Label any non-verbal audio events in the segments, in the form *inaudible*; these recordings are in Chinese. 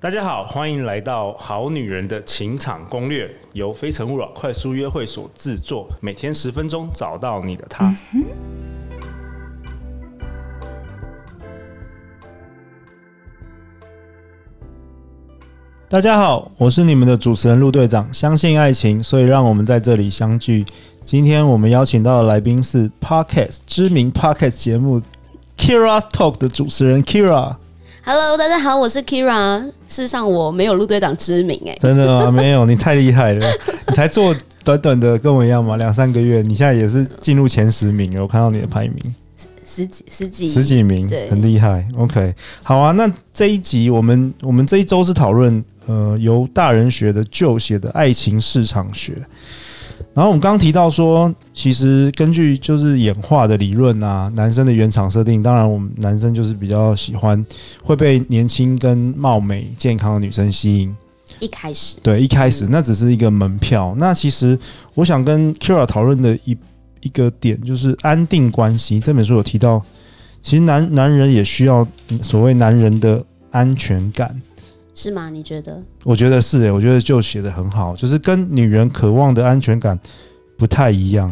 大家好，欢迎来到《好女人的情场攻略》，由非诚勿扰快速约会所制作，每天十分钟，找到你的他。大家好，我是你们的主持人陆队长。相信爱情，所以让我们在这里相聚。今天我们邀请到的来宾是 Podcast 知名 Podcast 节目 Kira's Talk 的主持人 Kira。Hello，大家好，我是 Keira。事实上，我没有陆队长知名哎，真的吗？没有，你太厉害了，*laughs* 你才做短短的跟我一样嘛，两三个月，你现在也是进入前十名了。我看到你的排名，十几十几十几名，对，很厉害。OK，好啊，那这一集我们我们这一周是讨论呃由大人学的旧写的爱情市场学。然后我们刚刚提到说，其实根据就是演化的理论啊，男生的原厂设定，当然我们男生就是比较喜欢会被年轻跟貌美健康的女生吸引。一开始，对，一开始那只是一个门票。那其实我想跟 Keira 讨论的一一个点就是安定关系。这本书有提到，其实男男人也需要所谓男人的安全感。是吗？你觉得？我觉得是诶、欸，我觉得就写的很好，就是跟女人渴望的安全感不太一样。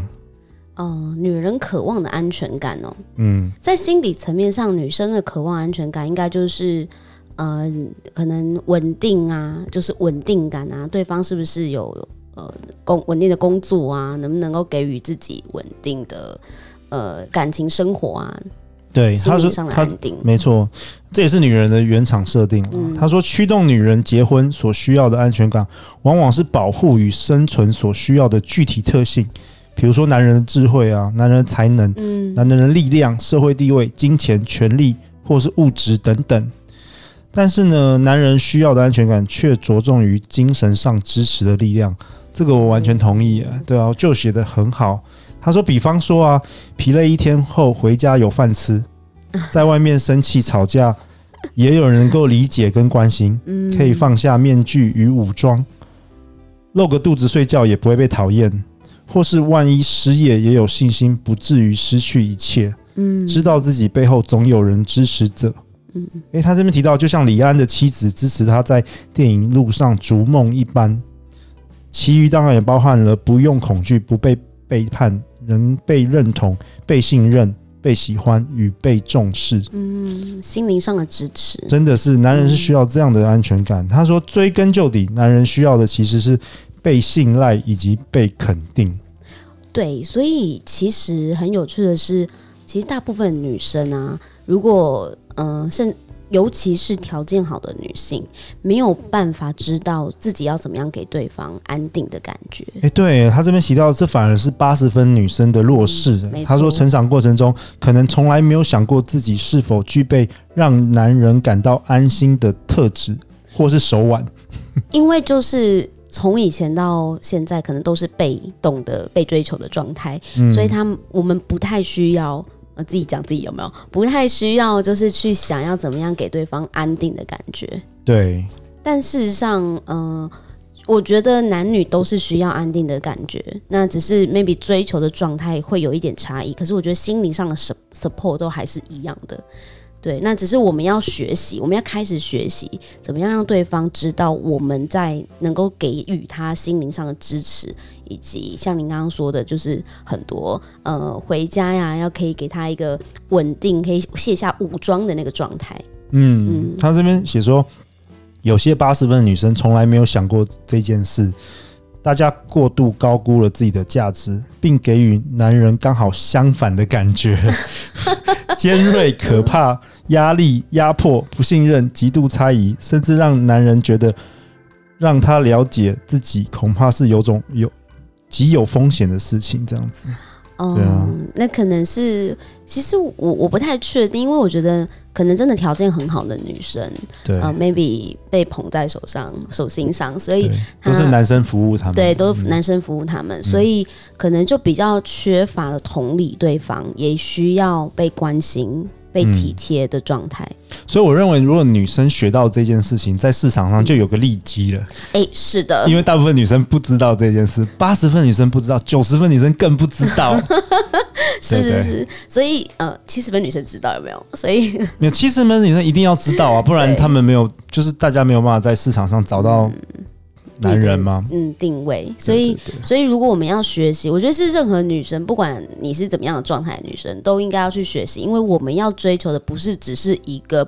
哦、呃，女人渴望的安全感哦，嗯，在心理层面上，女生的渴望安全感应该就是，呃，可能稳定啊，就是稳定感啊，对方是不是有呃工稳定的工作啊，能不能够给予自己稳定的呃感情生活啊？对，他说他没错，这也是女人的原厂设定。嗯、他说，驱动女人结婚所需要的安全感，往往是保护与生存所需要的具体特性，比如说男人的智慧啊，男人的才能，嗯，男人的力量、社会地位、金钱、权力，或是物质等等。但是呢，男人需要的安全感却着重于精神上支持的力量。这个我完全同意啊，对啊，就写得很好。他说：“比方说啊，疲累一天后回家有饭吃，*laughs* 在外面生气吵架，也有人能够理解跟关心，可以放下面具与武装，露个肚子睡觉也不会被讨厌，或是万一失业也有信心，不至于失去一切。知道自己背后总有人支持着。诶，他这边提到，就像李安的妻子支持他在电影路上逐梦一般，其余当然也包含了不用恐惧，不被背叛。”能被认同、被信任、被喜欢与被重视，嗯，心灵上的支持，真的是男人是需要这样的安全感。嗯、他说，追根究底，男人需要的其实是被信赖以及被肯定。对，所以其实很有趣的是，其实大部分女生啊，如果嗯、呃，甚。尤其是条件好的女性，没有办法知道自己要怎么样给对方安定的感觉。诶，对，他这边提到，这反而是八十分女生的弱势。嗯，他说，成长过程中可能从来没有想过自己是否具备让男人感到安心的特质，或是手腕。*laughs* 因为就是从以前到现在，可能都是被动的被追求的状态，嗯，所以他们我们不太需要。我自己讲自己有没有不太需要，就是去想要怎么样给对方安定的感觉。对，但事实上，嗯、呃，我觉得男女都是需要安定的感觉，那只是 maybe 追求的状态会有一点差异，可是我觉得心灵上的 support 都还是一样的。对，那只是我们要学习，我们要开始学习怎么样让对方知道我们在能够给予他心灵上的支持，以及像您刚刚说的，就是很多呃回家呀，要可以给他一个稳定，可以卸下武装的那个状态。嗯嗯，他这边写说，有些八十分的女生从来没有想过这件事，大家过度高估了自己的价值，并给予男人刚好相反的感觉，*laughs* 尖锐、可怕。压力、压迫、不信任、极度猜疑，甚至让男人觉得让他了解自己，恐怕是有种有极有风险的事情。这样子，嗯，啊，那可能是，其实我我不太确定，因为我觉得可能真的条件很好的女生，对。啊，呃，maybe 被捧在手上、手心上，所以都是男生服务他们，对，都是男生服务他们，嗯，所以可能就比较缺乏了同理对方，也需要被关心。被体贴的状态、嗯，所以我认为，如果女生学到这件事情，在市场上就有个利基了。哎、欸，是的，因为大部分女生不知道这件事，八十分女生不知道，九十分女生更不知道。*laughs* 是是是，所以呃，七十分女生知道有没有？*laughs* 所以有七十分女生一定要知道啊，不然他们没有，就是大家没有办法在市场上找到男人吗？嗯，定位。所以，对对对，所以如果我们要学习，我觉得是任何女生，不管你是怎么样的状态的女生，都应该要去学习，因为我们要追求的不是只是一个。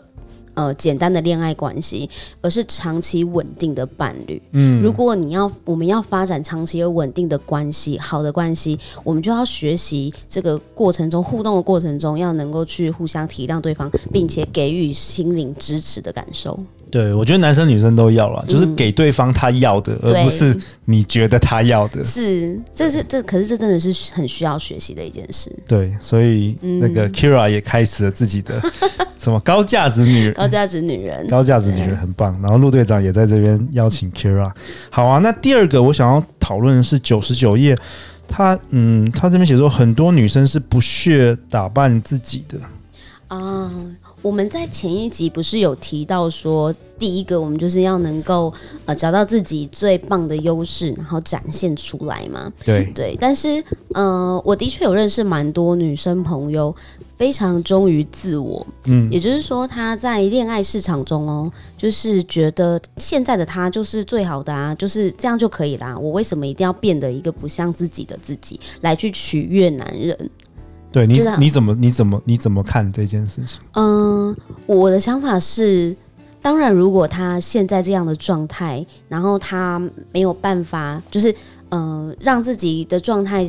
呃，简单的恋爱关系，而是长期稳定的伴侣。嗯，如果你要，我们要发展长期而稳定的关系，好的关系，我们就要学习这个过程中互动的过程中，要能够去互相体谅对方，并且给予心灵支持的感受。对，我觉得男生女生都要了，就是给对方他要的，嗯、而不是你觉得他要的。是，这是这，可是这真的是很需要学习的一件事。对，所以那个 Kyria 也开始了自己的 *laughs* 什么高价值女人，高价值女人，高价值女人很棒。然后陆队长也在这边邀请 Kyria。好啊，那第二个我想要讨论的是九十九页，他嗯，他这边写说很多女生是不屑打扮自己的啊。我们在前一集不是有提到说，第一个我们就是要能够呃找到自己最棒的优势，然后展现出来嘛。对对，但是呃，我的确有认识蛮多女生朋友，非常忠于自我。嗯，也就是说，她在恋爱市场中哦，就是觉得现在的她就是最好的啊，就是这样就可以啦。我为什么一定要变得一个不像自己的自己来去取悦男人？对你，你怎么，你怎么，你怎么看这件事情？嗯，我的想法是，当然，如果他现在这样的状态，然后他没有办法，就是嗯，让自己的状态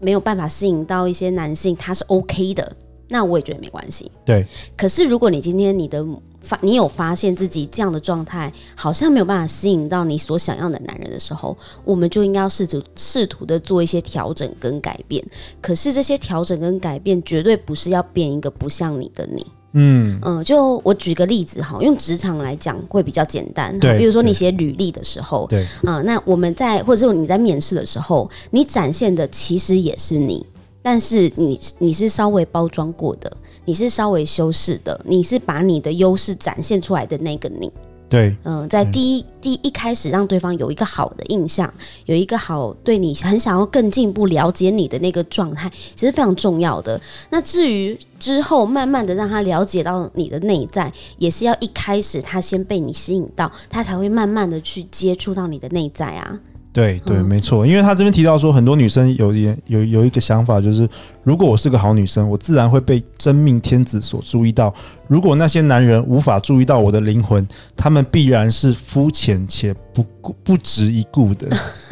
没有办法吸引到一些男性，他是 OK 的，那我也觉得没关系。对。可是，如果你今天你的发，你有发现自己这样的状态好像没有办法吸引到你所想要的男人的时候，我们就应该要试图试图的做一些调整跟改变。可是这些调整跟改变绝对不是要变一个不像你的你。嗯嗯，就我举个例子哈，用职场来讲会比较简单。对，比如说你写履历的时候，对啊，那我们在或者是你在面试的时候，你展现的其实也是你。但是你你是稍微包装过的，你是稍微修饰的，你是把你的优势展现出来的那个你。对，嗯，在第一第一,一开始让对方有一个好的印象，有一个好对你很想要更进一步了解你的那个状态，其实非常重要的。那至于之后慢慢的让他了解到你的内在，也是要一开始他先被你吸引到，他才会慢慢的去接触到你的内在啊。对对，没错，因为他这边提到说，很多女生有点有有一个想法，就是如果我是个好女生，我自然会被真命天子所注意到。如果那些男人无法注意到我的灵魂，他们必然是肤浅且不顾不值一顾的。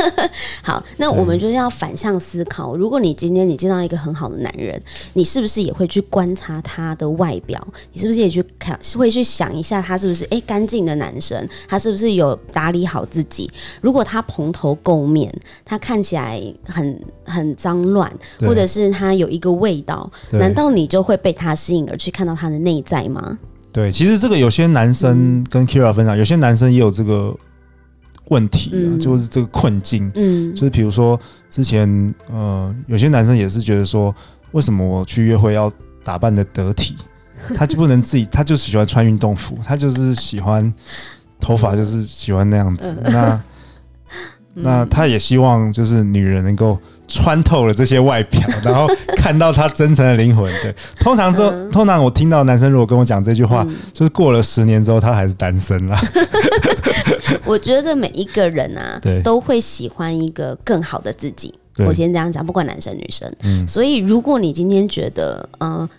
*laughs* 好，那我们就要反向思考。如果你今天你见到一个很好的男人，你是不是也会去观察他的外表？你是不是也去看，会去想一下他是不是诶干净的男生？他是不是有打理好自己？如果他蓬头垢面，他看起来很很脏乱，或者是他有一个味道，难道你就会被他吸引而去看到他的内在吗？对，其实这个有些男生跟 Kyria 分享，嗯、有些男生也有这个问题、啊嗯、就是这个困境。嗯，就是比如说之前，呃，有些男生也是觉得说，为什么我去约会要打扮得得体？*laughs* 他就不能自己，他就喜欢穿运动服，他就是喜欢头发就是喜欢那样子。嗯、那那他也希望就是女人能够。穿透了这些外表，然后看到他真诚的灵魂。对，*laughs* 通常之后，通常我听到男生如果跟我讲这句话，嗯、就是过了十年之后，他还是单身了。*laughs* 我觉得每一个人啊，对都会喜欢一个更好的自己。我先这样讲，不管男生女生。嗯，所以如果你今天觉得，嗯、呃，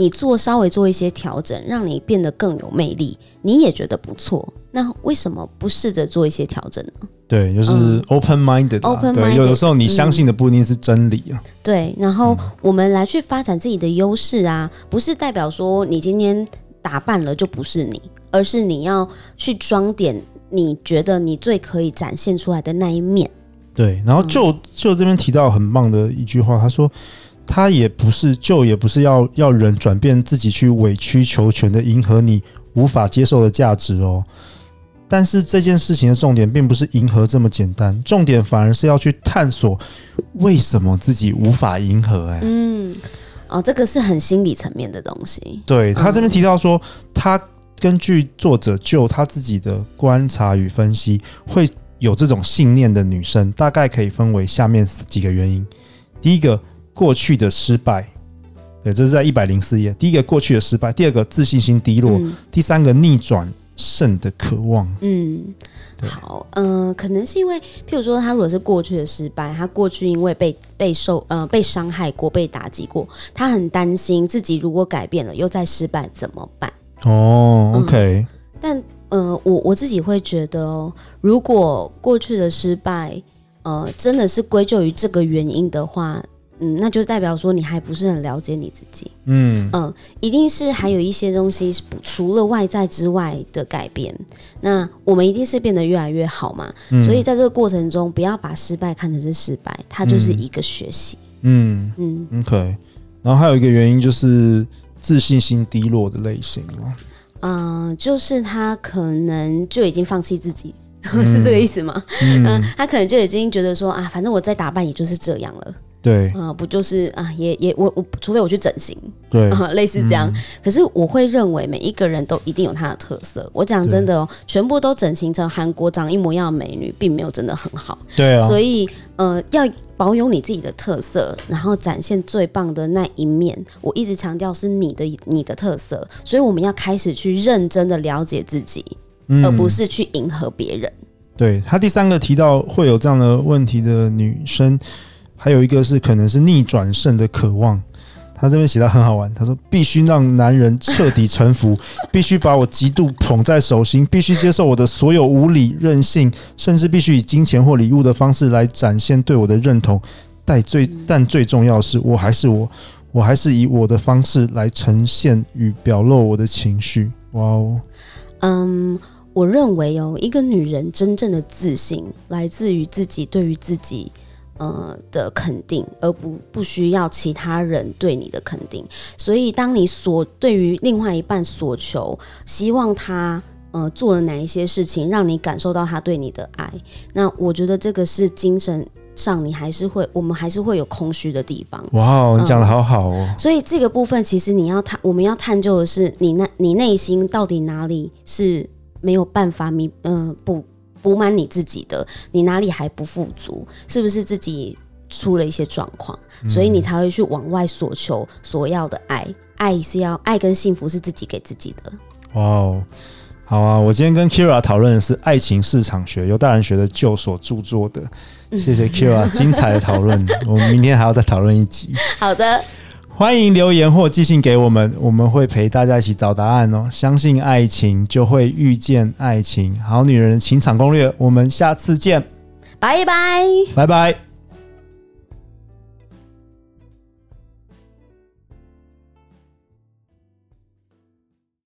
你做稍微做一些调整，让你变得更有魅力，你也觉得不错，那为什么不试着做一些调整呢？对，就是 open minded，啊嗯。对，有的时候你相信的不一定是真理啊。嗯、对，然后我们来去发展自己的优势啊，不是代表说你今天打扮了就不是你，而是你要去装点你觉得你最可以展现出来的那一面。对，然后就就这边提到很棒的一句话，他说他也不是就也不是要要人转变自己去委曲求全的迎合你无法接受的价值哦。但是这件事情的重点并不是迎合这么简单，重点反而是要去探索为什么自己无法迎合。哎，嗯，哦，这个是很心理层面的东西。对，他这边提到说，他根据作者就他自己的观察与分析，会有这种信念的女生，大概可以分为下面几个原因：第一个，过去的失败，对，这是在一百零四页。第一个过去的失败，第二个自信心低落，嗯、第三个逆转胜的渴望。嗯，好，嗯、呃，可能是因为，譬如说，他如果是过去的失败，他过去因为被被受呃被伤害过、被打击过，他很担心自己如果改变了又再失败怎么办？哦，OK、嗯。但呃，我我自己会觉得哦，如果过去的失败，呃，真的是归咎于这个原因的话。嗯，那就代表说你还不是很了解你自己。嗯嗯，一定是还有一些东西是除了外在之外的改变。那我们一定是变得越来越好嘛。嗯、所以在这个过程中，不要把失败看成是失败，它就是一个学习。嗯嗯，嗯，OK。然后还有一个原因就是自信心低落的类型嘛。嗯、呃，就是他可能就已经放弃自己，嗯、*laughs* 是这个意思吗？嗯、呃，他可能就已经觉得说啊，反正我再打扮也就是这样了。对，啊、呃，不就是啊，也也我我，除非我去整形，对、*laughs* 呃，类似这样。嗯、可是我会认为每一个人都一定有他的特色。我讲真的哦，全部都整形成韩国长一模一样的美女，并没有真的很好。对啊。所以呃，要保有你自己的特色，然后展现最棒的那一面。我一直强调是你的你的特色，所以我们要开始去认真的了解自己，嗯、而不是去迎合别人。对，他第三个提到会有这样的问题的女生。还有一个是可能是逆转胜的渴望，他这边写的很好玩。他说必须让男人彻底臣服，*laughs* 必须把我极度捧在手心，必须接受我的所有无理任性，甚至必须以金钱或礼物的方式来展现对我的认同。但最但最重要的是，我还是我，我还是以我的方式来呈现与表露我的情绪。哇哦，嗯，我认为哦，一个女人真正的自信来自于自己对于自己。呃的肯定，而不不需要其他人对你的肯定。所以，当你所对于另外一半所求，希望他呃做了哪一些事情，让你感受到他对你的爱，那我觉得这个是精神上你还是会，我们还是会有空虚的地方。哇，你讲的好好哦。呃，所以这个部分，其实你要探，我们要探究的是你那，你内心到底哪里是没有办法弥，呃不。补满你自己的，你哪里还不富足？是不是自己出了一些状况，嗯、所以你才会去往外索求所要的爱？爱是要爱跟幸福是自己给自己的。哇哦，好啊！我今天跟 Keira 讨论的是《爱情市场学》，由大人学的旧所著作的。谢谢 *laughs* Keira 精彩的讨论，我们明天还要再讨论一集。好的。欢迎留言或寄信给我们，我们会陪大家一起找答案哦。相信爱情，就会遇见爱情。好女人情场攻略，我们下次见，拜拜，拜拜。